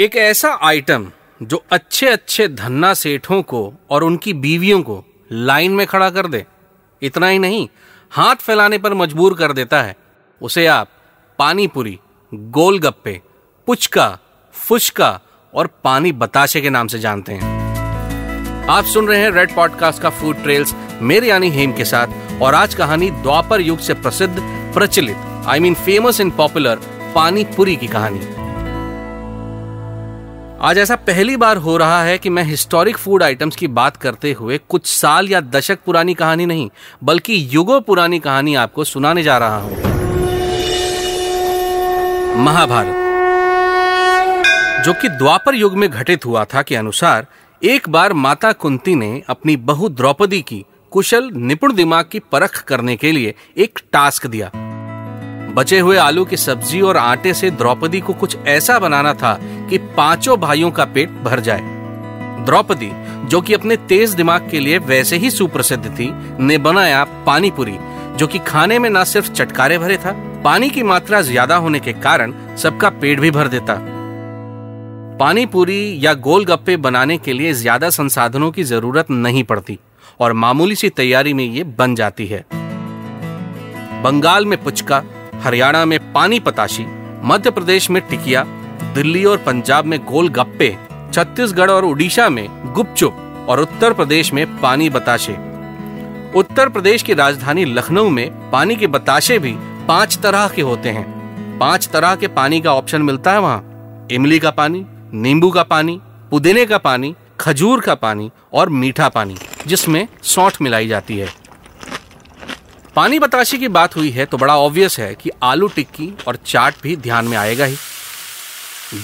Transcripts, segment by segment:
एक ऐसा आइटम जो अच्छे अच्छे धन्ना सेठों को और उनकी बीवियों को लाइन में खड़ा कर दे। इतना ही नहीं, हाथ फैलाने पर मजबूर कर देता है। उसे आप पानी पूरी गोलगप्पे, पुचका, फुचका और पानी बताशे के नाम से जानते हैं। आप सुन रहे हैं रेड पॉडकास्ट का फ़ूड ट्रेल्स मेरे यानी हेम के साथ, और आज कहानी द्वापर युग से प्रसिद्ध, प्रचलित I mean famous in popular pani puri की कहानी। आज ऐसा पहली बार हो रहा है कि मैं हिस्टोरिक फ़ूड आइटम्स की बात करते हुए कुछ साल या दशक पुरानी कहानी नहीं, बल्कि युगों पुरानी कहानी आपको सुनाने जा रहा हूँ। महाभारत, जो कि द्वापर युग में घटित हुआ था के अनुसार, एक बार माता कुंती ने अपनी बहु द्रौपदी की कुशल, निपुण दिमाग की परख करने के लिए एक टास्क दिया। बचे हुए आलू की सब्ज़ी और आटे से द्रौपदी को कुछ ऐसा बनाना था कि पाँचों भाइयों का पेट भर जाए। द्रौपदी, जो कि अपने तेज दिमाग के लिए वैसे ही सुप्रसिद्ध थी, ने बनाया पानी पूरी जो कि खाने में न सिर्फ़ चटकारे भरे था, पानी की मात्रा ज़्यादा होने के कारण सबका पेट भी भर देता। पानी पूरी या गोलगप्पे बनाने के लिए ज़्यादा संसाधनों की ज़रूरत नहीं पड़ती, और मामूली सी तैयारी में ये बन जाती है। बंगाल में पुचका हरियाणा में पानी पताशी, मध्य प्रदेश में टिकिया, दिल्ली और पंजाब में गोलगप्पे, छत्तीसगढ़ और उड़ीसा में गुपचुप और उत्तर प्रदेश में पानी बताशे। उत्तर प्रदेश की राजधानी लखनऊ में पानी के बताशे भी पाँच तरह के होते हैं। पाँच तरह के पानी का ऑप्शन मिलता है वहाँ। इमली का पानी, नींबू का पानी, पुदीने का पानी, खजूर का पानी और मीठा पानी, जिसमें सौठ मिलाई जाती है। पानी बताशी की बात हुई है तो बड़ा ऑब्वियस है कि आलू टिक्की और चाट भी ध्यान में आएगा ही।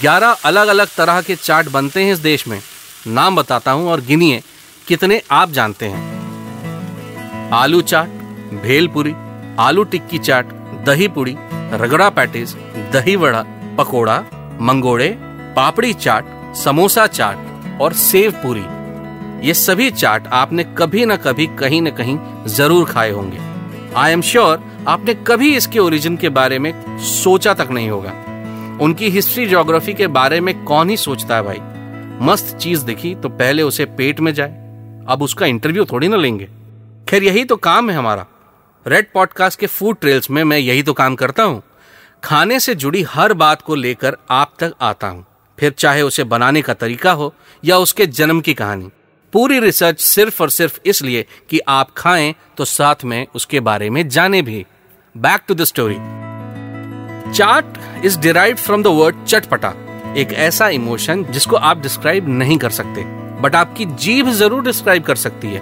ग्यारह अलग अलग तरह के चाट बनते हैं इस देश में। नाम बताता हूँ और गिनिए, कितने आप जानते हैं? आलू चाट, भेलपुरी, आलू टिक्की चाट दही पुड़ी रगड़ा पैटिस दही वड़ा पकोड़ा, मंगोड़े, पापड़ी चाट, समोसा चाट और सेव पूरी ये सभी चाट आपने कभी न कभी, कहीं न कहीं ज़रूर खाए होंगे। आई एम श्योर आपने कभी इसके ओरिजिन के बारे में सोचा तक नहीं होगा। उनकी हिस्ट्री ज्योग्राफी के बारे में कौन ही सोचता है भाई? मस्त चीज़ दिखी तो पहले उसे पेट में जाए। अब उसका इंटरव्यू थोड़ी ना लेंगे। खैर, यही तो काम है हमारा। रेड पॉडकास्ट के फ़ूड ट्रेल्स में मैं यही तो काम करता हूँ। खाने से जुड़ी हर बात को लेकर आप तक आता हूँ। फिर चाहे उसे बनाने का तरीका हो या उसके जन्म की कहानी। पूरी रिसर्च सिर्फ़ और सिर्फ़ इसलिए कि आप खाएँ तो साथ में उसके बारे में जाने भी। Back to the story chaat is derive from the word chatpata, एक ऐसा इमोशन जिसको आप डिस्क्राइब नहीं कर सकते बट आपकी जीभ ज़रूर डिस्क्राइब कर सकती है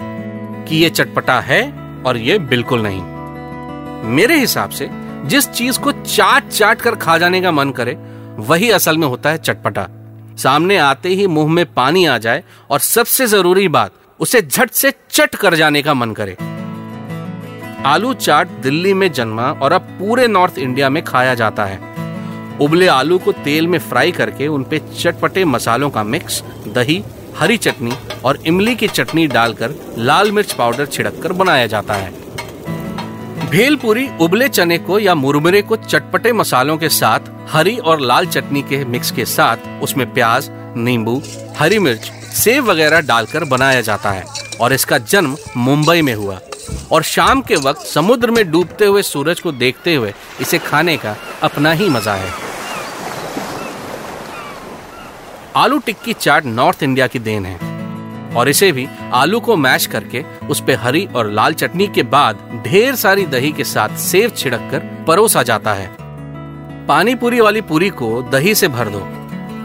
कि ये चटपटा है और ये बिल्कुल नहीं। मेरे हिसाब से, जिस चीज़ को चाट चाट कर खा जाने का मन करे, वही असल में होता है चटपटा। सामने आते ही मुँह में पानी आ जाए और सबसे ज़रूरी बात, उसे झट से चट कर जाने का मन करे। आलू चाट दिल्ली में जन्मा और अब पूरे नॉर्थ इंडिया में खाया जाता है। उबले आलू को तेल में फ्राई करके उनपे चटपटे मसालों का मिक्स, दही, हरी चटनी और इमली की चटनी डालकर लाल मिर्च पाउडर छिड़क कर बनाया जाता है। भेलपुरी उबले चने को या मुरमुरे को चटपटे मसालों के साथ, हरी और लाल चटनी के मिक्स के साथ उसमें प्याज, नींबू, हरी मिर्च सेब वगैरह डालकर बनाया जाता है और इसका जन्म मुंबई में हुआ। और शाम के वक्त समुद्र में डूबते हुए सूरज को देखते हुए इसे खाने का अपना ही मज़ा है। आलू टिक्की चाट नॉर्थ इंडिया की देन है। और इसे भी आलू को मैश करके उस पे हरी और लाल चटनी के बाद ढेर सारी दही के साथ सेव छिड़क कर परोसा जाता है। पानी पूरी वाली पूरी को दही से भर दो।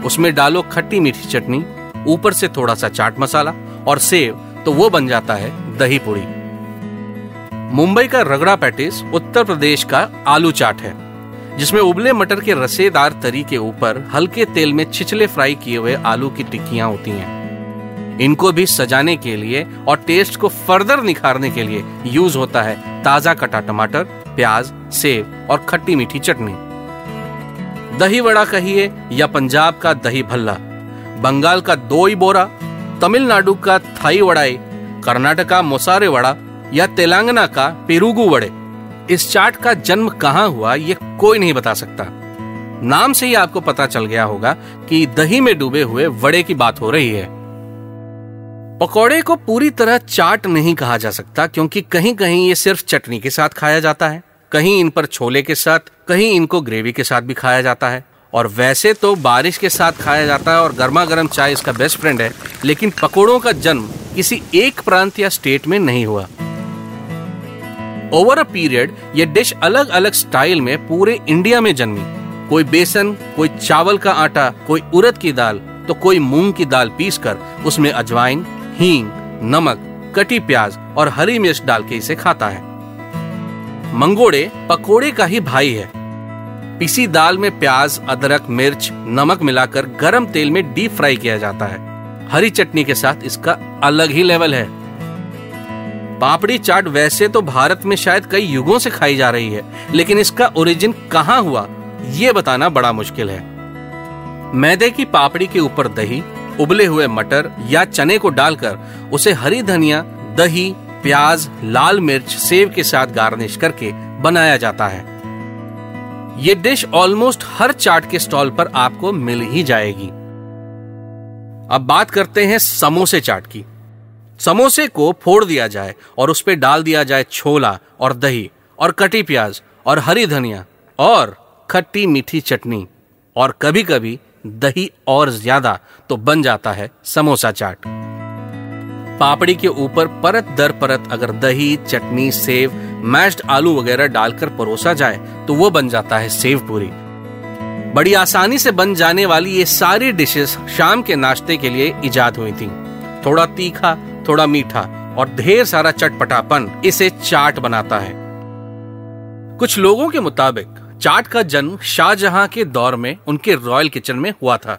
उसमें डालो खट्टी मीठी चटनी, ऊपर से थोड़ा सा चाट मसाला और सेव तो वो बन जाता है दही पूरी। मुंबई का रगड़ा पैटिस उत्तर प्रदेश का आलू चाट है, जिसमें उबले मटर के रसेदार तरी के ऊपर हल्के तेल में छिछले फ्राई किए हुए आलू की टिक्कियाँ होती हैं। इनको भी सजाने के लिए और टेस्ट को फर्दर निखारने के लिए यूज़ होता है ताज़ा कटा टमाटर, प्याज, सेब और खट्टी मीठी चटनी। दही वड़ा कहिए या पंजाब का दही भल्ला, बंगाल का दोई बोरा, तमिलनाडु का थाई वड़ाई, कर्नाटक का मोसारे वड़ा या तेलंगाना का पेरुगु वड़े। इस चाट का जन्म कहाँ हुआ ये कोई नहीं बता सकता। नाम से ही आपको पता चल गया होगा कि दही में डूबे हुए वड़े की बात हो रही है। पकौड़े को पूरी तरह चाट नहीं कहा जा सकता, क्योंकि कहीं कहीं ये सिर्फ़ चटनी के साथ खाया जाता है। कहीं इन पर छोले के साथ, कहीं इनको ग्रेवी के साथ भी खाया जाता है। और वैसे तो बारिश के साथ खाया जाता है और गर्मा गर्म चाय इसका बेस्ट फ्रेंड है, लेकिन पकोड़ों का जन्म किसी एक प्रांत या स्टेट में नहीं हुआ। ओवर अ पीरियड ये डिश अलग अलग स्टाइल में पूरे इंडिया में जन्मी। कोई बेसन, कोई चावल का आटा, कोई उड़द की दाल तो कोई मूंग की दाल पीस कर उसमें अजवाइन हींग, नमक, कटी प्याज और हरी मिर्च डाल के इसे खाता है। मंगोड़े पकोड़े का ही भाई है। पिसी दाल में प्याज, अदरक, मिर्च, नमक मिलाकर गरम तेल में डीप फ्राई किया जाता है। हरी चटनी के साथ इसका अलग ही लेवल है। पापड़ी चाट वैसे तो भारत में शायद कई युगों से खाई जा रही है, लेकिन इसका ओरिजिन कहाँ हुआ, ये बताना बड़ा मुश्किल है। मैदे की पापड़ी के ऊपर दही उबले हुए मटर या चने को डालकर उसे हरी धनिया, दही, प्याज, लाल मिर्च सेव के साथ गार्निश करके बनाया जाता है। ये डिश ऑलमोस्ट हर चाट के स्टॉल पर आपको मिल ही जाएगी। अब बात करते हैं समोसे चाट की। समोसे को फोड़ दिया जाए और उस पर डाल दिया जाए छोला और दही और कटी प्याज और हरी धनिया और खट्टी मीठी चटनी और कभी कभी दही और ज़्यादा तो बन जाता है समोसा चाट। पापड़ी के ऊपर परत दर परत अगर दही, चटनी, सेव, मैश्ड आलू वगैरह डालकर परोसा जाए तो वो बन जाता है सेव पूरी। बड़ी आसानी से बन जाने वाली ये सारी डिशेस शाम के नाश्ते के लिए इजाद हुई थी। थोड़ा तीखा, थोड़ा मीठा और ढेर सारा चटपटापन इसे चाट बनाता है। कुछ लोगों के मुताबिक चाट का जन्म शाहजहां के दौर में, उनके रॉयल किचन में हुआ था।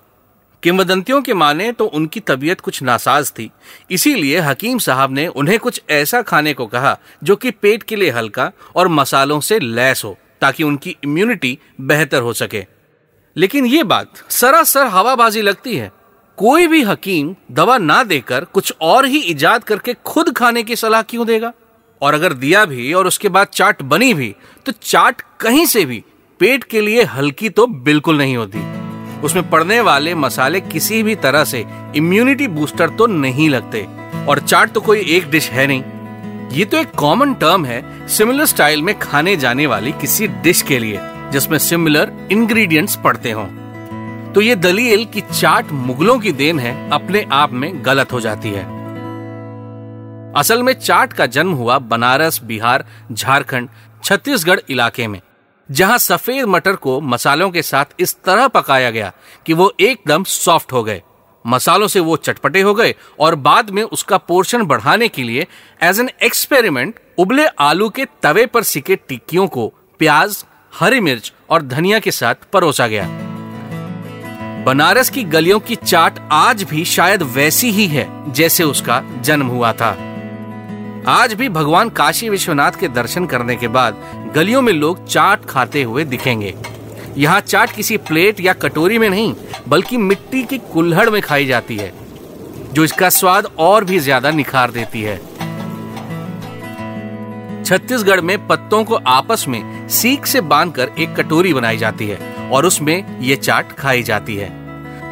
किंवदंतियों के माने तो उनकी तबीयत कुछ नासाज थी। इसीलिए हकीम साहब ने उन्हें कुछ ऐसा खाने को कहा, जो कि पेट के लिए हल्का और मसालों से लैस हो, ताकि उनकी इम्यूनिटी बेहतर हो सके। लेकिन ये बात सरासर हवाबाजी लगती है। कोई भी हकीम दवा ना देकर कुछ और ही इजाद करके खुद खाने की सलाह क्यों देगा? और अगर दिया भी और उसके बाद चाट बनी भी तो चाट कहीं से भी पेट के लिए हल्की तो बिल्कुल नहीं होती। उसमें पड़ने वाले मसाले किसी भी तरह से इम्यूनिटी बूस्टर तो नहीं लगते। और चाट तो कोई एक डिश है नहीं। ये तो एक कॉमन टर्म है सिमिलर स्टाइल में खाने जाने वाली किसी डिश के लिए, जिसमें सिमिलर इंग्रेडिएंट्स पड़ते हों। तो ये दलील कि चाट मुगलों की देन है, अपने आप में गलत हो जाती है। असल में चाट का जन्म हुआ बनारस, बिहार, झारखंड, छत्तीसगढ़ इलाके में। जहाँ सफ़ेद मटर को मसालों के साथ इस तरह पकाया गया कि वो एकदम सॉफ्ट हो गए। मसालों से वो चटपटे हो गए और बाद में उसका पोर्शन बढ़ाने के लिए एज एन एक्सपेरिमेंट उबले आलू के तवे पर सिके टिक्कियों को प्याज, हरी मिर्च और धनिया के साथ परोसा गया। बनारस की गलियों की चाट आज भी शायद वैसी ही है जैसे उसका जन्म हुआ था। आज भी भगवान काशी विश्वनाथ के दर्शन करने के बाद गलियों में लोग चाट खाते हुए दिखेंगे। यहाँ चाट किसी प्लेट या कटोरी में नहीं, बल्कि मिट्टी की कुल्हड़ में खाई जाती है, जो इसका स्वाद और भी ज़्यादा निखार देती है। छत्तीसगढ़ में पत्तों को आपस में सीख से बांधकर एक कटोरी बनाई जाती है और उसमें ये चाट खाई जाती है।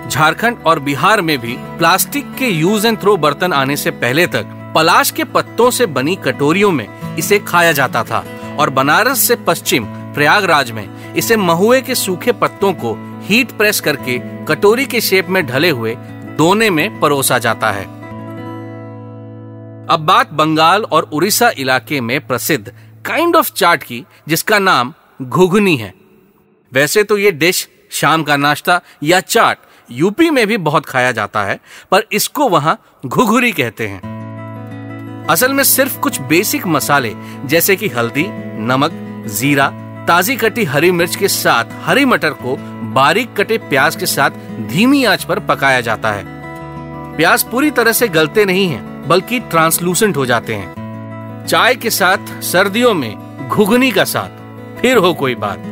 झारखंड और बिहार में भी प्लास्टिक के यूज़ एंड थ्रो बर्तन आने से पहले तक पलाश के पत्तों से बनी कटोरियों में इसे खाया जाता था और बनारस से पश्चिम प्रयागराज में इसे महुए के सूखे पत्तों को हीट प्रेस करके कटोरी के शेप में ढले हुए दोने में परोसा जाता है। अब बात बंगाल और उड़ीसा इलाके में प्रसिद्ध काइंड ऑफ़ चाट की, जिसका नाम घुघनी है। वैसे तो ये डिश शाम का नाश्ता या चाट यूपी में भी बहुत खाया जाता है, पर इसको वहाँ घुघुरी कहते हैं। असल में सिर्फ़ कुछ बेसिक मसाले जैसे कि हल्दी नमक जीरा ताजी कटी हरी मिर्च के साथ हरी मटर को बारीक कटे प्याज के साथ धीमी आँच पर पकाया जाता है। प्याज पूरी तरह से गलते नहीं हैं, बल्कि ट्रांसलूसेंट हो जाते हैं। चाय के साथ सर्दियों में घुगनी का साथ फिर हो कोई बात।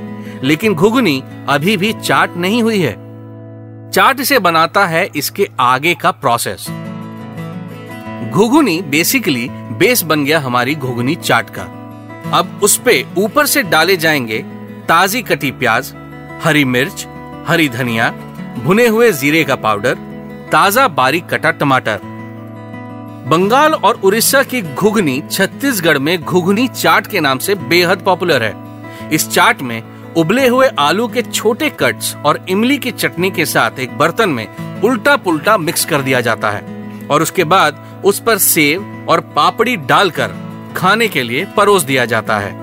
लेकिन घुगनी अभी भी चाट नहीं हुई है। चाट इसे बनाता है इसके आगे का प्रोसेस। घुघुनी बेसिकली बेस बन गया हमारी घुघनी चाट का। अब उस पे ऊपर से डाले जाएँगे ताजी कटी प्याज, हरी मिर्च, हरी धनिया, भुने हुए जीरे का पाउडर, ताज़ा बारीक कटा टमाटर। बंगाल और उड़ीसा की घुघनी छत्तीसगढ़ में घुघनी चाट के नाम से बेहद पॉपुलर है। इस चाट में उबले हुए आलू के छोटे कट्स और इमली की चटनी के साथ एक बर्तन में उल्टा पुल्टा मिक्स कर दिया जाता है। और उसके बाद उस पर सेव और पापड़ी डालकर खाने के लिए परोस दिया जाता है।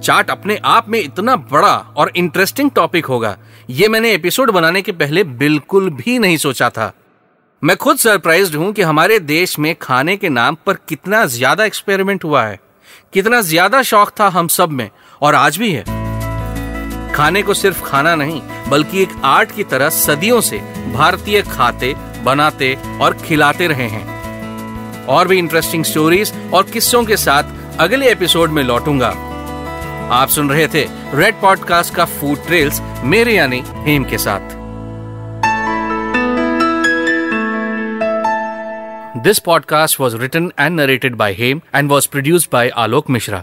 चाट अपने आप में इतना बड़ा और इंटरेस्टिंग टॉपिक होगा। ये मैंने एपिसोड बनाने के पहले बिल्कुल भी नहीं सोचा था। मैं खुद सरप्राइज्ड हूँ कि हमारे देश में खाने के नाम पर कितना ज़्यादा एक्सपेरिमेंट हुआ है। कितना ज़्यादा शौक था हम सब में, और आज भी है। खाने को सिर्फ़ खाना नहीं, बल्कि एक आर्ट की तरह सदियों से भारतीय खाते बनाते और खिलाते रहे हैं। और भी इंटरेस्टिंग स्टोरीज और किस्सों के साथ अगले एपिसोड में लौटूँगा। आप सुन रहे थे रेड पॉडकास्ट का फ़ूड ट्रेल्स मेरे यानी हेम के साथ। This podcast was written and narrated by Hem and was produced by Alok Mishra.